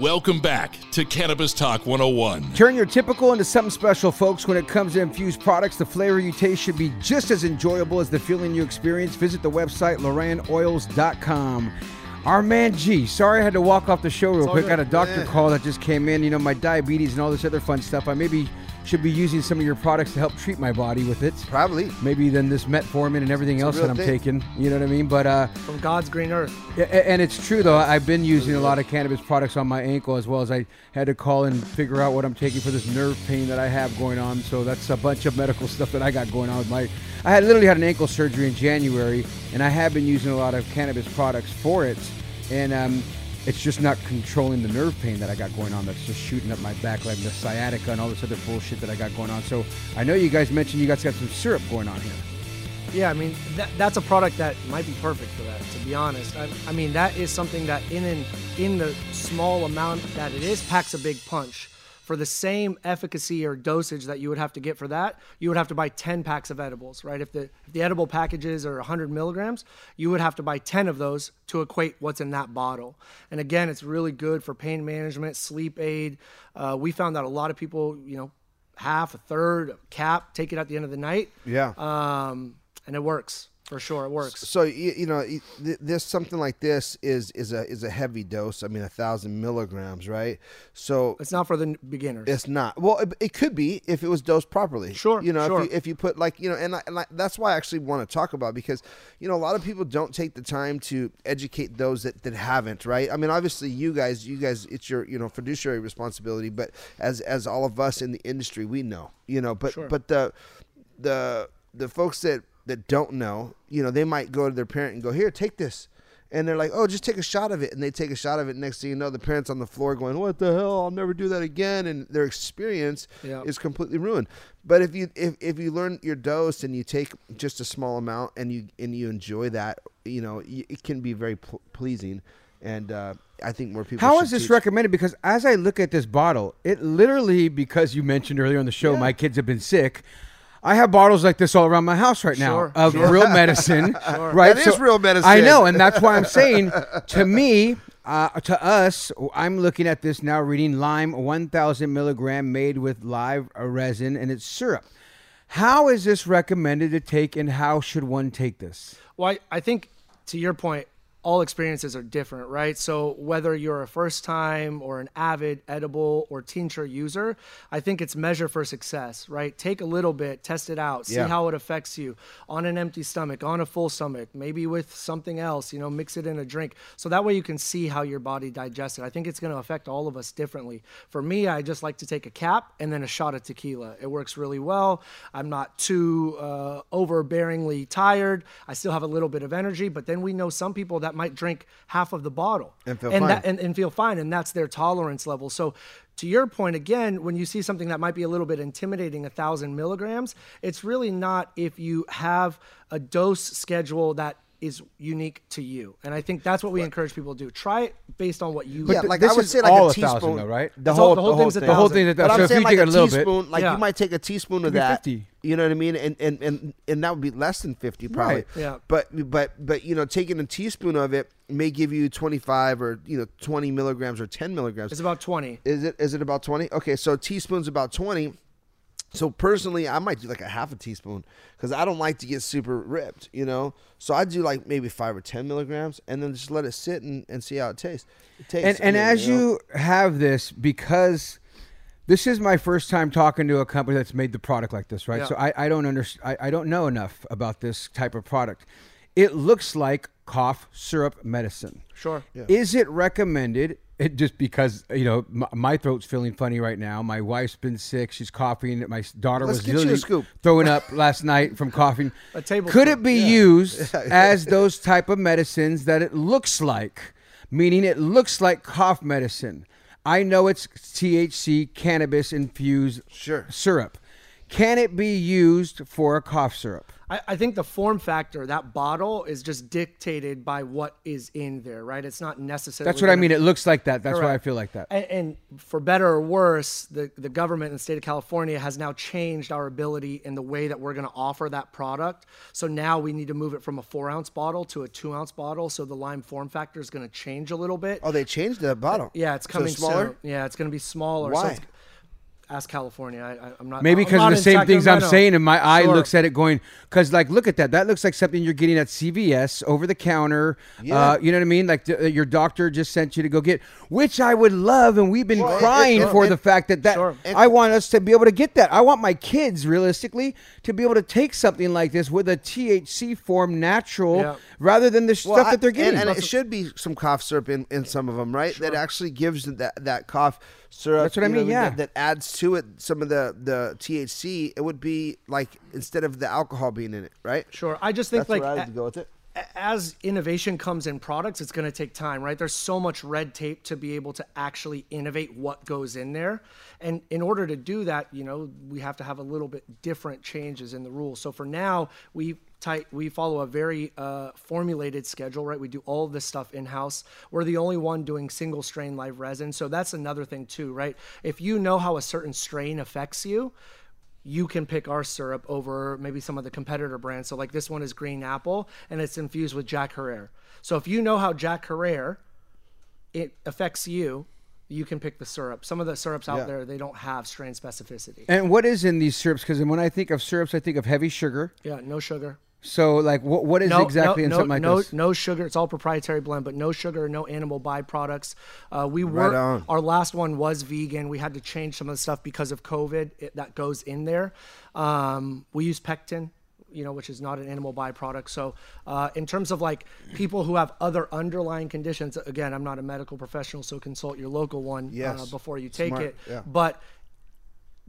Welcome back to Cannabis Talk 101. Turn your typical into something special, folks. When it comes to infused products, the flavor you taste should be just as enjoyable as the feeling you experience. Visit the website lorannoils.com. Our man G, sorry I had to walk off the show real quick. good. Got a doctor call that just came in. You know, my diabetes and all this other fun stuff. I maybe should be using some of your products to help treat my body with it. Probably. Maybe than this metformin and everything else that I'm thing. taking. You know what I mean? But uh, From God's green earth. and it's true though. I've been using a lot of cannabis products on my ankle as well as I had to call and figure out what I'm taking for this nerve pain that I have going on. So that's a bunch of medical stuff that I got going on with my. I had literally had an ankle surgery in January, and I have been using a lot of cannabis products for it, and um, it's just not controlling the nerve pain that I got going on. That's just shooting up my back, like the sciatica and all this other bullshit that I got going on. So I know you guys mentioned you guys got some syrup going on here. Yeah, I mean that, that's a product that might be perfect for that. To be honest, I, I mean that is something that in an, in the small amount that it is packs a big punch. For the same efficacy or dosage that you would have to get for that, you would have to buy 10 packs of edibles, right? If the if the edible packages are 100 milligrams, you would have to buy 10 of those to equate what's in that bottle. And again, it's really good for pain management, sleep aid. Uh, we found that a lot of people, you know, half, a third, cap, take it at the end of the night. Yeah. Um, and it works for sure. It works. So you, you know, this something like this is is a is a heavy dose. I mean, a thousand milligrams, right? So It's not for the beginners. It's not. Well, it, it could be if it was dosed properly. Sure, You know, sure. if you if you put like you know, and, I, and I, that's why I actually want to talk about because you know a lot of people don't take the time to educate those that, that haven't. Right. I mean, obviously you guys, you guys, it's your you know fiduciary responsibility. But as as all of us in the industry, we know. You know, but Sure. but the the the folks that that don't know, you know, they might go to their parent and go, "Here, take this." And they're like, "Oh, just take a shot of it." And they take a shot of it. Next thing you know, the parents on the floor going, "What the hell? I'll never do that again." And their experience Yeah. is completely ruined. But if you if, if you learn your dose and you take just a small amount and you and you enjoy that, you know, it can be very pl- pleasing. And uh, I think more people. How is this teach- recommended? Because as I look at this bottle, it literally, because you mentioned earlier on the show, my kids have been sick. I have bottles like this all around my house right now Sure, of sure. real medicine. Right, That is real medicine. I know, and that's why I'm saying to me, uh, to us, I'm looking at this now, reading lime, 1,000 milligram, made with live resin, and it's syrup. How is this recommended to take, and how should one take this? Well, I, I think to your point, all experiences are different, right? So whether you're a first time or an avid edible or tincture user, I think it's measure for success, right? Take a little bit, test it out, see Yeah. how it affects you on an empty stomach, on a full stomach, maybe with something else, you know, mix it in a drink. So that way you can see how your body digests it. I think it's going to affect all of us differently. For me, I just like to take a cap and then a shot of tequila. It works really well. I'm not too uh, overbearingly tired. I still have a little bit of energy, but then we know some people that might drink half of the bottle And feel and, fine. That, and, and feel fine, and that's their tolerance level. So, to your point again, when you see something that might be a little bit intimidating, a thousand milligrams, it's really not if you have a dose schedule that is unique to you. And I think that's what we encourage people to do. Try it based on what you Yeah, like. like this I would is say, like all a a thousand, teaspoon. though, right? The whole- the whole thing's a the whole thousand. thing. That, But so I'm if saying like a a bit, teaspoon, like Yeah. you might take a teaspoon of that. 50. You know what I mean? And and and and that would be less than fifty probably. Right. Yeah. But but but you know, taking a teaspoon of it may give you twenty five or you know twenty milligrams or ten milligrams. it's about 20. Is it is it about twenty? Okay, so a teaspoon's about twenty. So personally, I might do like a half a teaspoon because I don't like to get super ripped, you know. So I do like maybe five or ten milligrams, and then just let it sit and, and see how it tastes. It tastes. and and as know. you have this, because this is my first time talking to a company that's made the product like this, right? Yeah. So I, I don't understand. I, I don't know enough about this type of product. It looks like cough syrup medicine. Sure. Is it recommended? It just because you know my, my throat's feeling funny right now. My wife's been sick; she's coughing. My daughter Let's was get you a literally scoop. throwing up last night from coughing. A tablespoon. Could it be used as those type of medicines that it looks like, meaning it looks like cough medicine? I know it's THC cannabis infused Sure. syrup. Can it be used for a cough syrup? I, I think the form factor, that bottle, is just dictated by what is in there, right? It's not necessarily. That's what I gonna- mean. It looks like that. That's why I feel like that. And, and for better or worse, the, the government in the state of California has now changed our ability in the way that we're going to offer that product. So now we need to move it from a four ounce bottle to a two ounce bottle. So the lime form factor is going to change a little bit. Oh, they changed the bottle. yeah, it's So coming smaller. soon. Yeah, it's going to be smaller. Why? So it's, ask California. I, I, I'm not. Maybe because of the same things I'm saying, and my eye Sure. looks at it going, because like, look at that. That looks like something you're getting at CVS over the counter. Yeah. Uh, you know what I mean? Like the, your doctor just sent you to go get, which I would love, and we've been Well, and- crying and- for and- the fact that that Sure. I want us to be able to get that. I want my kids, realistically, to be able to take something like this with a THC form, natural, Yeah. rather than the stuff I- that they're getting. and, it should be some cough syrup in, in some of them, right? That actually gives that that cough syrup. That's what I you know, mean, yeah. That, that adds to it some of the the THC. It would be like instead of the alcohol being in it, right? Sure. I just think That's like where a- go with it. as innovation comes in products, it's going to take time, right? There's so much red tape to be able to actually innovate what goes in there. And in order to do that, you know, we have to have a little bit different changes in the rules. So for now, we tight we follow a very uh, formulated schedule, right? We do all this stuff in house. We're the only one doing single strain live resin. So that's another thing too, right? If you know how a certain strain affects you, you can pick our syrup over maybe some of the competitor brands. So like this one is green apple and it's infused with Jack Herer. So if you know how Jack Herer it affects you, you can pick the syrup. Some of the syrups out Yeah. there they don't have strain specificity. and what is in these syrups? Because when I think of syrups, I think of heavy sugar. yeah, no sugar. So, like, what what is No, exactly no, in no, something like no, this? no sugar. It's all proprietary blend, but no sugar, no animal byproducts. Uh, we Right were on. our last one was vegan. We had to change some of the stuff because of COVID it, that goes in there. Um, we use pectin, you know, which is not an animal byproduct. So, uh, in terms of like people who have other underlying conditions, again, I'm not a medical professional, so consult your local one uh, before you take Smart, it. yeah. But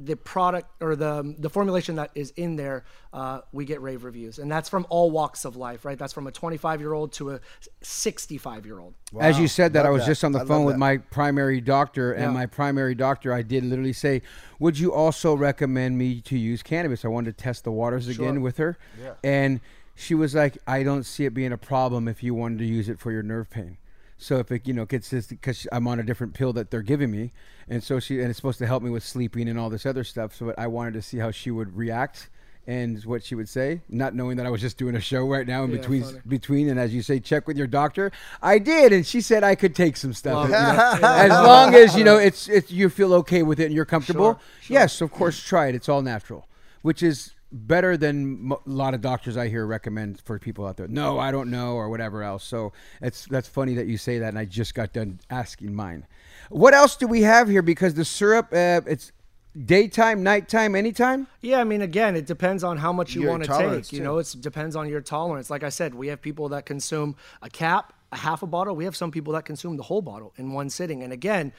the product or the the formulation that is in there, uh, we get rave reviews, and that's from all walks of life, right? That's from a 25 year old to a 65 year old. As you said that, I was that. just on the I phone with my primary doctor, and Yeah. my primary doctor, I did literally say, "Would you also recommend me to use cannabis?" I wanted to test the waters again with her, and she was like, "I don't see it being a problem if you wanted to use it for your nerve pain." So if it you know gets this because I'm on a different pill that they're giving me, and so she and it's supposed to help me with sleeping and all this other stuff. So I wanted to see how she would react and what she would say, not knowing that I was just doing a show right now in Yeah, between funny. between. And as you say check with your doctor. I did. And she said i could take some stuff you know, as long as you know it's it's you feel okay with it and you're comfortable. Sure, yes of course try it. It's all natural which is better than a lot of doctors i hear recommend for people out there no i don't know or whatever else so it's that's funny that you say that and i just got done asking mine what else do we have here because the syrup uh, it's daytime nighttime anytime Yeah, I mean, again, it depends on how much you want to tolerance, take. You know, it depends on your tolerance. Like I said, we have people that consume a cap, a half a bottle. We have some people that consume the whole bottle in one sitting. And again,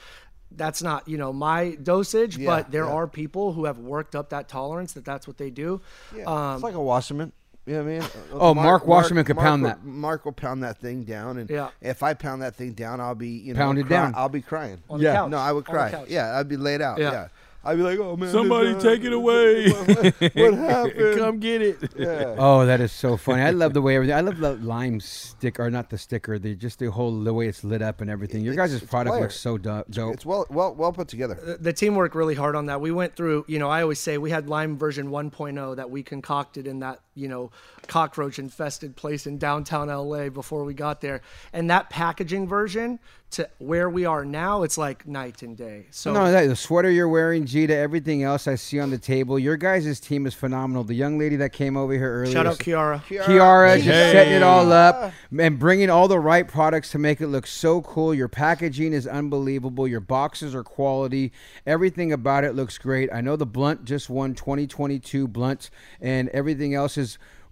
that's not you know my dosage, Yeah, but there yeah. are people who have worked up that tolerance that that's what they do. Yeah, Um, it's like a Wasserman. You know what I mean? Oh, Mark Wasserman could pound will- that. Mark will pound that thing down, and Yeah. if I pound that thing down, I'll be you know Pound it cry- down. I'll be crying. On the Yeah. couch. No, I would cry. Yeah, I'd be laid out. Yeah. Yeah, I'd be like, oh man, Somebody this, uh, take it away. What, what happened? Come get it. Yeah. Oh, that is so funny. I love the way everything. I love the lime stick, or not the sticker. The just the whole the way it's lit up and everything. Your It's- guys' product looks so dope. It's well, well, well put together. the- the team worked really hard on that. We went through, you know, I always say we had Lime version 1.0 that we concocted in that, you know, cockroach infested place in downtown LA before we got there. And that packaging version to where we are now, it's like night and day. So no, that the sweater you're wearing, Gita, everything else I see on the table. Your guys' team is phenomenal. The young lady that came over here earlier. shout out Kiara. Kiara just Hey. setting it all up and bringing all the right products to make it look so cool. Your packaging is unbelievable. Your boxes are quality. Everything about it looks great. I know the blunt just won 2022 blunt, and everything else is.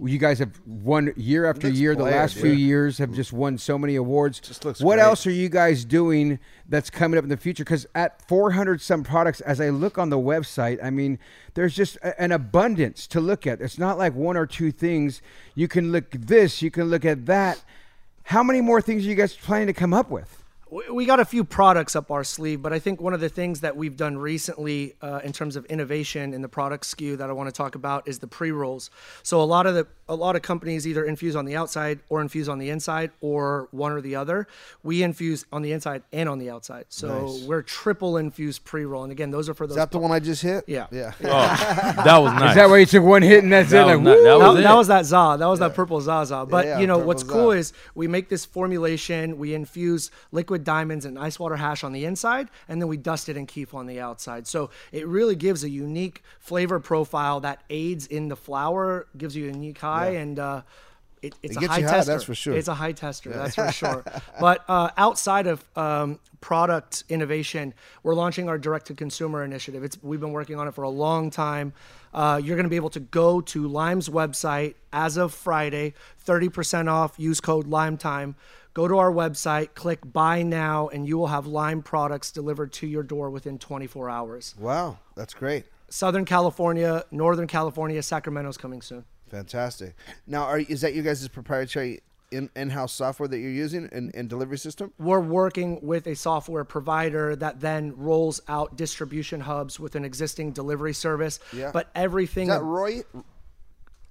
You guys have won year after year. The last few yeah. years have just won so many awards. What great. else are you guys doing that's coming up in the future? Because at 400 some products, as I look on the website, I mean, there's just an abundance to look at. It's not like one or two things. You can look this, you can look at that. How many more things are you guys planning to come up with? We- got a few products up our sleeve, but I think one of the things that we've done recently uh, in terms of innovation in the product SKU that I want to talk about is the pre rolls. So a lot of the a lot of companies either infuse on the outside or infuse on the inside or one or the other. We infuse on the inside and on the outside. So Nice. we're triple infused pre roll, and again, those are for those. Is that the one I just hit? Yeah. Yeah. Oh, that was nice. Is that why you took one hit and that's That it? was Like, ni- woo! that was that, it. that was that za that was that purple zaza but yeah, you know purple what's za. cool is we make this formulation we infuse liquid diamonds and ice water hash on the inside and then we dust it and keep on the outside so it really gives a unique flavor profile that aids in the flower gives you a unique high and uh it, it's It a high you high, tester. that's for sure. It's a high tester, that's for sure. But uh, outside of um, product innovation, we're launching our direct to consumer initiative. It's we've been working on it for a long time. Uh, you're going to be able to go to Lime's website as of Friday, 30% off. Use code LimeTime. Go to our website, click Buy Now, and you will have Lime products delivered to your door within 24 hours. Wow, that's great. Southern California, Northern California, Sacramento's coming soon. Fantastic. Now, are is that you guys' proprietary in in-house software that you're using and, and delivery system? we're working with a software provider that then rolls out distribution hubs with an existing delivery service. Yeah. But everything Is that Roy?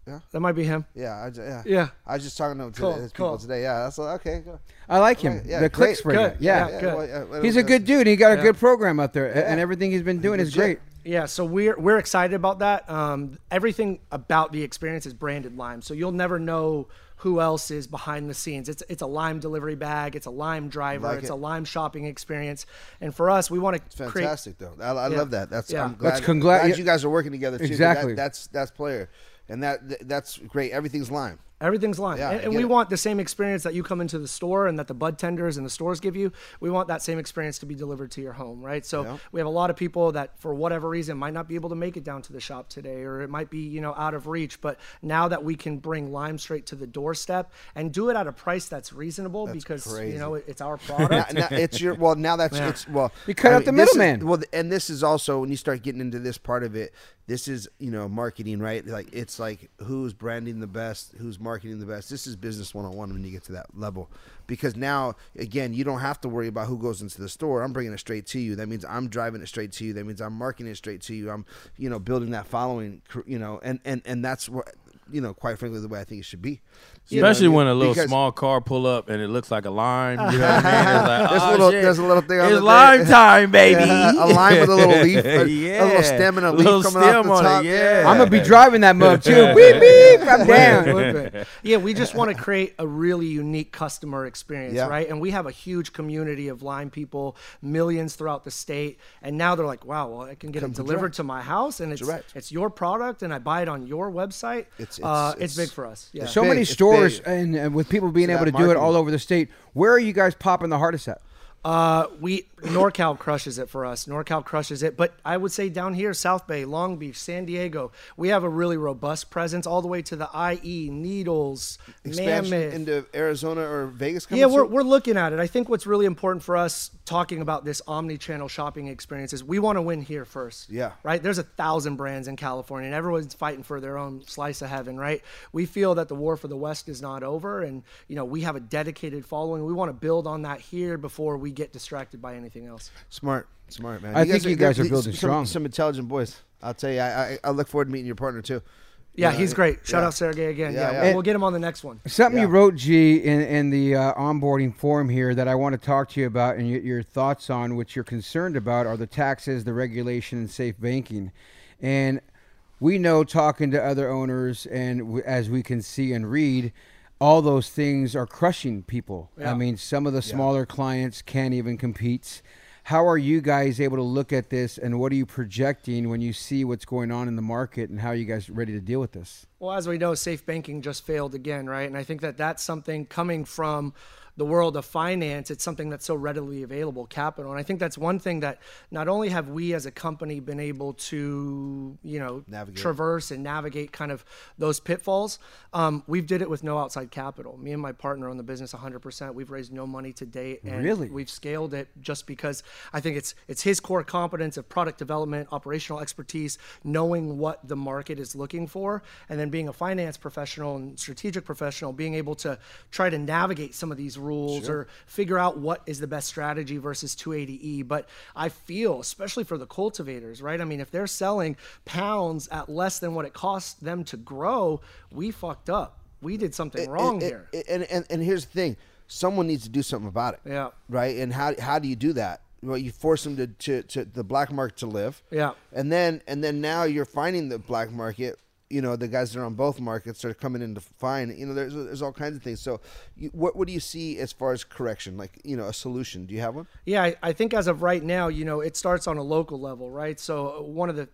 Yeah. that might be him. Yeah, I, yeah. Yeah. I was just talking to, to Cool, his people cool. today. Yeah, that's like, okay. Go. I like him. Yeah, the clicks for you. Good. Yeah. Yeah, good. well, yeah, well, He's a good dude. He got a good program out there, a- and everything he's been doing is legit. great. Yeah, so we're we're excited about that. Um, everything about the experience is branded Lime, so you'll never know who else is behind the scenes. It's it's a Lime delivery bag, it's a Lime driver, Like it's it. a Lime shopping experience, and for us, we want to create. Fantastic, though. I, I Yeah. love that. That's Yeah. I'm glad, That's congla- glad you guys are working together too. 'cause Exactly. That, that's that's player, and that that's great. Everything's lime. Everything's Lime. Yeah, and and we it. want the same experience that you come into the store and that the bud tenders and the stores give you. We want that same experience to be delivered to your home, right? So Yeah. we have a lot of people that, for whatever reason, might not be able to make it down to the shop today, or it might be, you know, out of reach. But now that we can bring Lime straight to the doorstep and do it at a price that's reasonable because, crazy. you know, it- it's our product. now it's your well. Now that's Yeah. it's well. You cut I out the middleman. Well, and this is also when you start getting into this part of it. This is you know marketing, right? Like it's like who's branding the best, who's marketing the best. This is business one on one when you get to that level, because now again you don't have to worry about who goes into the store. I'm bringing it straight to you. That means I'm driving it straight to you. That means I'm marketing it straight to you. I'm you know building that following, you know, and and and that's what you know quite frankly the way I think it should be. You know Especially when a little small car pull up and it looks like a lime. You know what I mean? It's like, There's a oh, little- shit. there's a little thing on It's the lime back. time, baby. Yeah, a lime with a little leaf, a- a little stem and a leaf little coming off stem the on top. It, yeah. I'm gonna be driving that mug too. beep beep. I'm down. Yeah, we just want to create a really unique customer experience, Yeah. right? And we have a huge community of Lime people, millions throughout the state, and now they're like, "Wow, well, I can get Come it delivered direct. to my house, and it's Direct. it's your product, and I buy it on your website." It's- uh, it's- it's big for us. Yeah. So big, many stores, big. and, and with people being So able to do it all over the state. Where are you guys popping the hardest at? Uh, we NorCal crushes it for us. NorCal crushes it, but I would say down here, South Bay, Long Beach, San Diego, we have a really robust presence all the way to the IE, Needles, expansion Mammoth. into Arizona or Vegas. Yeah, we're, soon? we're looking at it. I think what's really important for us talking about this omni-channel shopping experience is we want to win here first. Yeah. Right? There's a thousand brands in California and everyone's fighting for their own slice of heaven, right? We feel that the war for the West is not over and you know, we have a dedicated following. We want to build on that here before we get distracted by anything else. smart, smart man. I think you guys are they're- building some, strong. Some intelligent boys. I'll tell you. I, I I look forward to meeting your partner too. Yeah, know, he's great. Shout yeah. out Sergey again. Yeah, Yeah, yeah. We'll, we'll get him on the next one. Something you wrote, G, in, in the uh, onboarding form here that I want to talk to you about and your, your thoughts on, which you're concerned about, are the taxes, the regulation, and safe banking. And we know, talking to other owners, and w- as we can see and read, all those things are crushing people. I mean, some of the smaller clients can't even compete. How are you guys able to look at this, and what are you projecting when you see what's going on in the market, and how are you guys ready to deal with this? Well, as we know, safe banking just failed again, right? And I think that that's something coming from the world of finance. It's something that's so readily available, capital. And I think that's one thing that not only have we as a company been able to, you know, Navigate. traverse and navigate kind of those pitfalls, um, we've did it with no outside capital. Me and my partner own the business 100%. We've raised no money to date, and Really? we've scaled it just because I think it's it's his core competence of product development, operational expertise, knowing what the market is looking for, and then being a finance professional and strategic professional, being able to try to navigate some of these rules or figure out what is the best strategy versus 280E. But I feel, especially for the cultivators, right? I mean, if they're selling pounds at less than what it costs them to grow, we fucked up. We did something wrong and, here. And, and, and and here's the thing: someone needs to do something about it. Yeah. Right. And how how do you do that? Well, you force them to, to, to the black market to live. Yeah. And then and then now you're finding the black market. You know the guys that are on both markets are coming in to find. You know there's there's all kinds of things. So, you, what what do you see as far as correction? Like you know a solution? Do you have one? Yeah, I, I think as of right now, you know, it starts on a local level, right? So one of the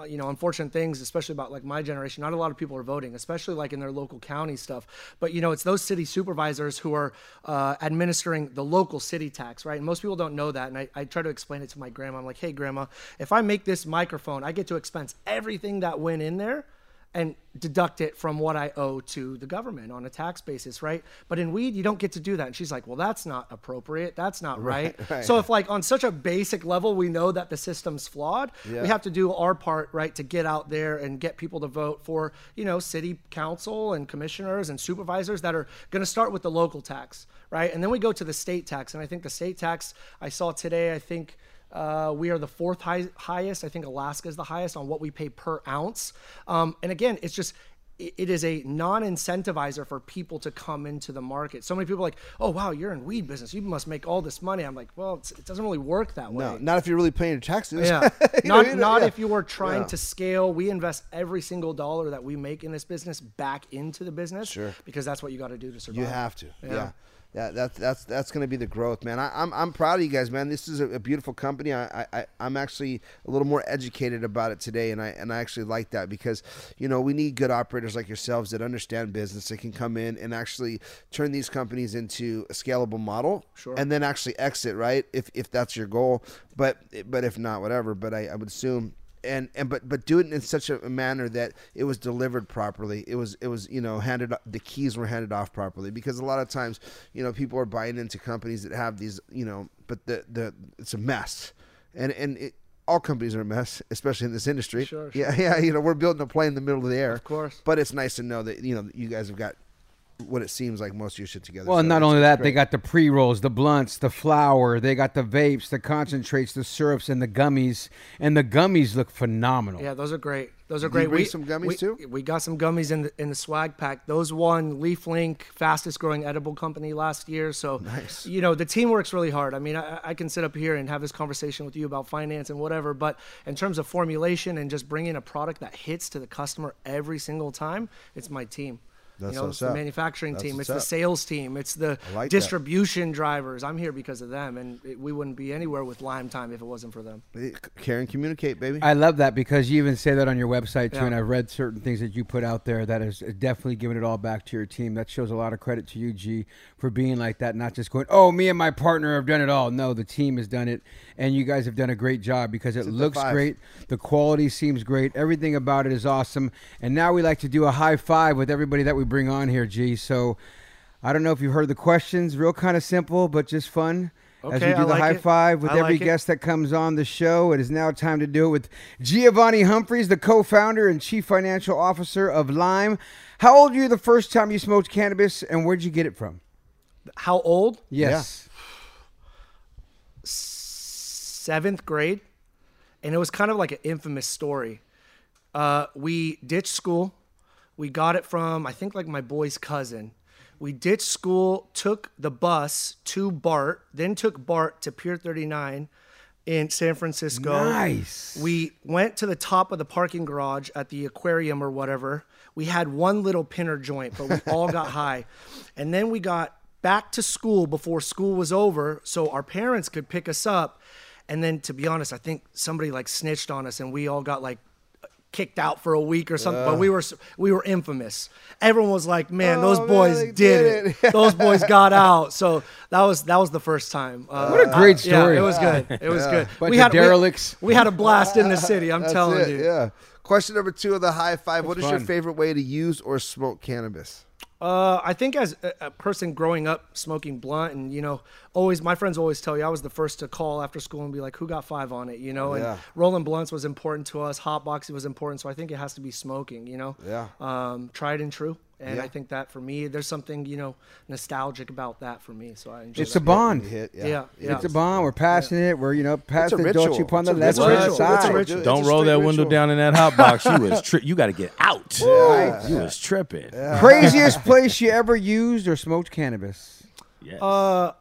uh, you know unfortunate things especially about like my generation not a lot of people are voting especially like in their local county stuff but you know it's those city supervisors who are uh, administering the local city tax right and most people don't know that and I, I try to explain it to my grandma i'm like hey grandma if i make this microphone i get to expense everything that went in there and deduct it from what I owe to the government on a tax basis, right? But in weed, you don't get to do that. And she's like, well, that's not appropriate. That's not right. right. So if like on such a basic level, we know that the system's flawed, Yeah. we have to do our part, right, to get out there and get people to vote for, you know, city council and commissioners and supervisors that are going to start with the local tax, right? And then we go to the state tax. And I think the state tax I saw today, I think uh, we are the fourth high, highest. I think Alaska is the highest on what we pay per ounce. Um, and again, it's just it is a non-incentivizer for people to come into the market. So many people are like, "Oh wow, you're in weed business. You must make all this money." I'm like, "Well, it's, it doesn't really work that way." No, not if you're really paying your taxes. Yeah, You know, not you know, not yeah. if you are trying Yeah. to scale. We invest every single dollar that we make in this business back into the business, Sure. because that's what you got to do to survive. You have to. Yeah. Yeah. Yeah, that's that's that's going to be the growth, man. I, I'm I'm proud of you guys, man. This is a, a beautiful company. I, I I- I'm actually a little more educated about it today, and I and I actually like that because, you know, we need good operators like yourselves that understand business that can come in and actually turn these companies into a scalable model, Sure. and then actually exit, right? If if that's your goal, but but if not, whatever. But I, I would assume and and but but do it in such a manner that it was delivered properly. It was it was you know handed the keys were handed off properly because a lot of times you know people are buying into companies that have these you know but the the it's a mess and and it, all companies are a mess, especially in this industry. Sure, Yeah, yeah. You know, we're building a plane in the middle of the air. Of course. But it's nice to know that you know you guys have got what it seems like most of your shit together. Well, So not only it's that, they got the pre rolls, the blunts, the flour, they got the vapes, the concentrates, the syrups, and the gummies. And the gummies look phenomenal. Yeah, those are great. Those are you great. bring we, some gummies we- too? We got some gummies in the in the swag pack. Those won Leaf Link fastest growing edible company last year. So Nice. You know the team works really hard. I mean, I, I can sit up here and have this conversation with you about finance and whatever, but in terms of formulation and just bringing a product that hits to the customer every single time, it's my team. That's you know, it's the up. manufacturing That's team, what's it's the sales team, it's the I like that. distribution drivers. I'm here because of them, and it, we wouldn't be anywhere with Lime Time if it wasn't for them. care and communicate, baby. I love that because you even say that on your website too, Yeah. and I've read certain things that you put out there that is definitely giving it all back to your team. That shows a lot of credit to you, G, for being like that, not just going, "Oh, me and my partner have done it all." No, the team has done it, and you guys have done a great job because it at the looks great, the quality seems great, everything about it is awesome. And now we like to do a high five with everybody that we bring on here, G. So. I don't know if you heard the questions. Real kind of simple, but just fun. As we do I the like high it. five with I every like guest that comes on the show. It is now time to do it with Giovanni Humphreys, the co-founder and chief financial officer of Lime. How old were you the first time you smoked cannabis, and where'd you get it from? How old? Yes. seventh grade, and it was kind of like an infamous story. Uh, we ditched school. We got it from I think like my boy's cousin. We ditched school, took the bus to BART, then took BART to Pier 39 in San Francisco. Nice. We went to the top of the parking garage at the aquarium or whatever. We had one little pinner joint, but we all got high. And then we got back to school before school was over so our parents could pick us up. And then to be honest, I think somebody like snitched on us and we all got like kicked out for a week or something. but we were we were infamous. Everyone was like, "Man, those Oh, man, boys they did, did it. it." those boys got out." So that was that was the first time. Uh, What a great yeah, story. it was good. It was good. Bunch we had derelicts. We, had a blast in the city. I'm That's telling it, you. Yeah. Question number two of the high five. What is your favorite way to use or smoke cannabis? Uh, I think as a, a person growing up smoking blunt, and you know, always my friends always tell you I was the first to call after school and be like, "Who got five on it?" You know, and Yeah. rolling blunts was important to us. Hot boxing was important, so I think it has to be smoking. You know, Yeah. um, tried and true, and Yeah. I think that for me, there's something you know nostalgic about that for me. So I enjoy It's that. a bond. Hit, yeah. Yeah, yeah. It's a bond. We're passing it. We're you know passing the ritual. Dolce upon the It's a left ritual. It's a side. ritual. Don't roll straight that window down in that hot box. You was tri- you got to get out. You was tripping. Craziest place you ever used or smoked cannabis? Yes. Uh,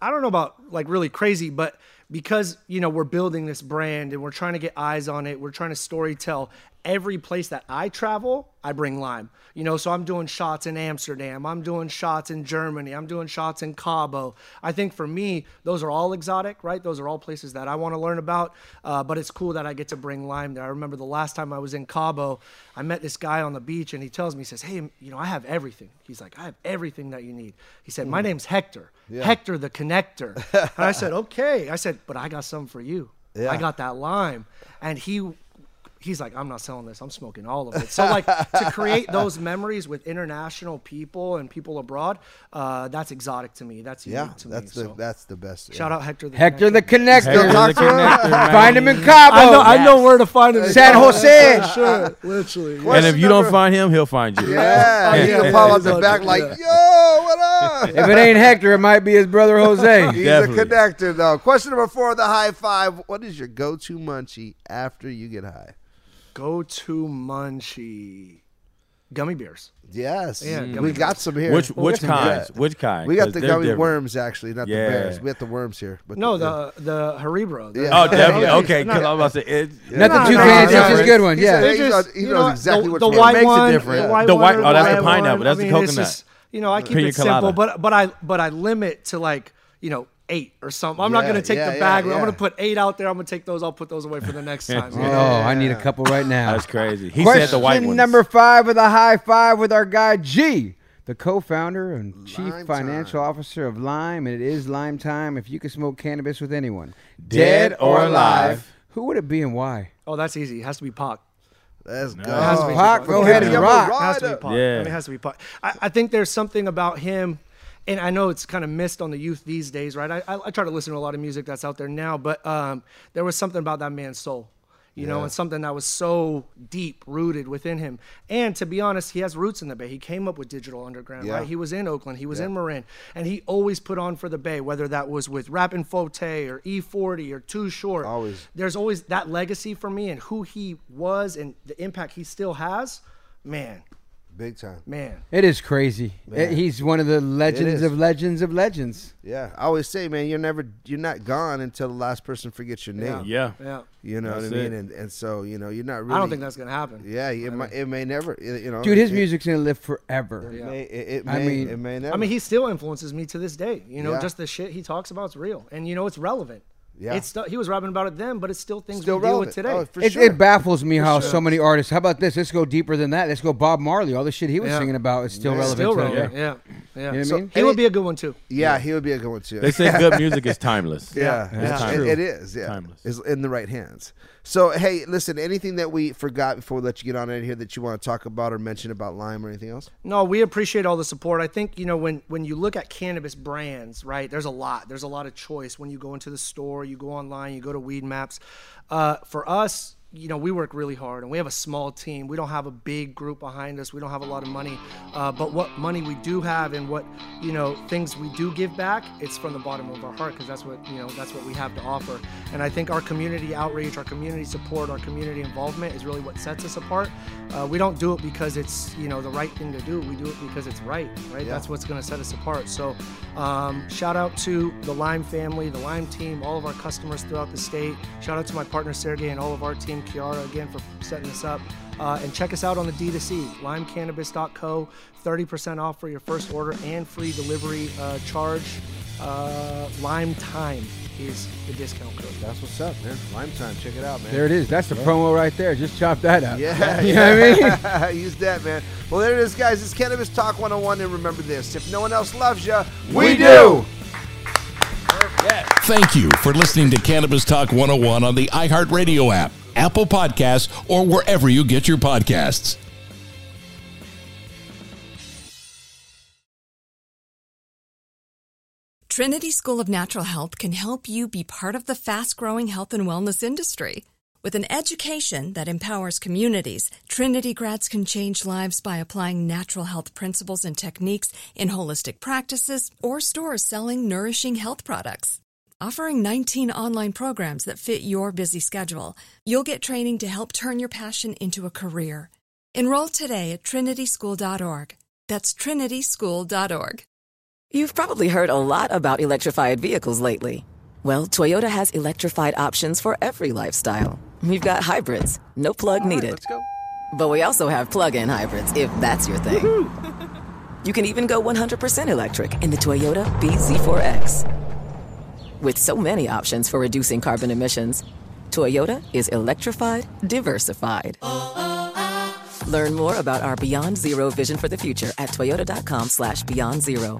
I don't know about like really crazy, but because you know we're building this brand and we're trying to get eyes on it, we're trying to story tell. Every place that I travel, I bring lime. You know, so I'm doing shots in Amsterdam, I'm doing shots in Germany, I'm doing shots in Cabo. I think for me, those are all exotic, right? Those are all places that I want to learn about. Uh, but it's cool that I get to bring lime there. I remember the last time I was in Cabo, I met this guy on the beach and he tells me, he says, Hey, you know, I have everything. He's like, I have everything that you need. He said, My name's Hector. Hector the connector. and I said, okay. I said, but I got something for you. Yeah. I got that lime. And he he's like, I'm not selling this. I'm smoking all of it. So like to create those memories with international people and people abroad, uh, that's exotic to me. That's unique Yeah, to that's me. the so. that's the best. Shout out Hector the Hector the Connector. connector. Hector the. Connector. Find him in Cabo. I know, I know where to find him. San Jose. Sure, literally. and if you don't find him, he'll find you. Yeah, he Yeah. can pop out the Yeah. back like, yo, what up? If it ain't Hector, it might be his brother Jose. He's Definitely. a connector, though. Question number four, the high five. What is your go-to munchie after you get high? Go to Munchie. Gummy bears. Yes, Yeah, we gummy got some here. Which which some kinds? good. Which kind? We got the gummy different. worms, actually, not Yeah. the bears. We got the worms here. But No, the, the the Haribo. the- Yeah. Oh, definitely. Yeah. Okay, because I'm about to say it. Not the No, two no, fancy, no, it's just no. good one. Yeah. he knows- he knows know, exactly the, which the white Makes it one, different. The white, The one white- oh, that's the pineapple. That's I the coconut. you know, I keep it simple, but but I but I limit to like you know eight or something. I'm not gonna take yeah, the yeah, bag. I'm gonna put eight out there. I'm gonna take those. I'll put those away for the next oh, time. you Oh, know? I need a couple right now. That's crazy. He Question said the white ones. number five with a high five with our guy G, the co-founder and chief Lime financial time. officer of Lime, and it is Lime time. If you could smoke cannabis with anyone, Dead or alive. who would it be and why? Oh, that's easy. It has to be Pac. let's go. It has to be Pac, Pac. go ahead and rock. It has to be Pac. Yeah. I mean, it has to be Pac. I, I think there's something about him, and I know it's kind of missed on the youth these days, right? I, I, I try to listen to a lot of music that's out there now, but um, there was something about that man's soul. You know, and something that was so deep rooted within him. And to be honest, he has roots in the Bay. He came up with Digital Underground, Yeah. right? He was in Oakland, he was in Marin, and he always put on for the Bay, whether that was with Rappin' 4-Tay or E40 or Too Short. Always. There's always that legacy for me and who he was and the impact he still has. Man, Big time. man. It is crazy. Man. He's one of the legends of legends of legends. Yeah, I always say, man, you're never, you're not gone until the last person forgets your name. Yeah. Yeah. You know That's what I mean? it. And and so you know, you're not really. I don't think that's gonna happen. Yeah, it, might, it may never. You know, Dude, his it, music's gonna live forever. It may, it, it I mean- it may never. I mean, he still influences me to this day. You know, Yeah. just the shit he talks about is real, and you know it's relevant. Yeah. It's stu- he was rapping about it then, but it's still things still we deal with today. Oh, for It, sure. it baffles me how so many artists. How about this? Let's go deeper than that. Let's go Bob Marley. All the shit he was Yeah. singing about is still Yeah. relevant. still relevant. Yeah, yeah. You know what I mean? he would be a good one too. yeah, he would be a good one too. They say good music is timeless. Yeah, Yeah, yeah, that's it- it is. Yeah, Timeless. is in the right hands. So, hey, listen. Anything that we forgot before we let you get on in here that you want to talk about or mention about Lime or anything else? No, we appreciate all the support. I think you know when when you look at cannabis brands, right? There's a lot. There's a lot of choice when you go into the store, you go online, you go to Weed Maps. Uh, for us, you know, we work really hard, and we have a small team. We don't have a big group behind us. We don't have a lot of money, uh, but what money we do have, and what you know, things we do give back, it's from the bottom of our heart because that's what you know, that's what we have to offer. And I think our community outreach, our community support, our community involvement is really what sets us apart. Uh, we don't do it because it's you know the right thing to do. We do it because it's right, right? That's what's going to set us apart. So, um, shout out to the Lime family, the Lime team, all of our customers throughout the state. Shout out to my partner Sergey and all of our team, Kiara, again for setting this up. Uh, and check us out on the D2C, limecannabis.co. 30% off for your first order and free delivery uh, charge. Uh, Lime Time is the discount code. That's what's up, man. Lime time. Check it out, man. There it is. That's the promo right there. Just chop that up. Yeah, you know what I mean? Use that, man. Well, there it is, guys. It's Cannabis Talk 101, and remember this: if no one else loves you, We do. Thank you for listening to Cannabis Talk 101 on the iHeartRadio app, Apple Podcasts, or wherever you get your podcasts. Trinity School of Natural Health can help you be part of the fast growing health and wellness industry. With an education that empowers communities, Trinity grads can change lives by applying natural health principles and techniques in holistic practices or stores selling nourishing health products. Offering 19 online programs that fit your busy schedule, you'll get training to help turn your passion into a career. Enroll today at trinityschool.org. That's trinityschool.org. You've probably heard a lot about electrified vehicles lately. Well, Toyota has electrified options for every lifestyle. We've got hybrids, no plug needed. let's go. But we also have plug in hybrids, if that's your thing. you can even go 100% electric in the Toyota BZ4X. With so many options for reducing carbon emissions, Toyota is electrified, diversified. Learn more about our Beyond Zero vision for the future at toyota.com slash beyond zero.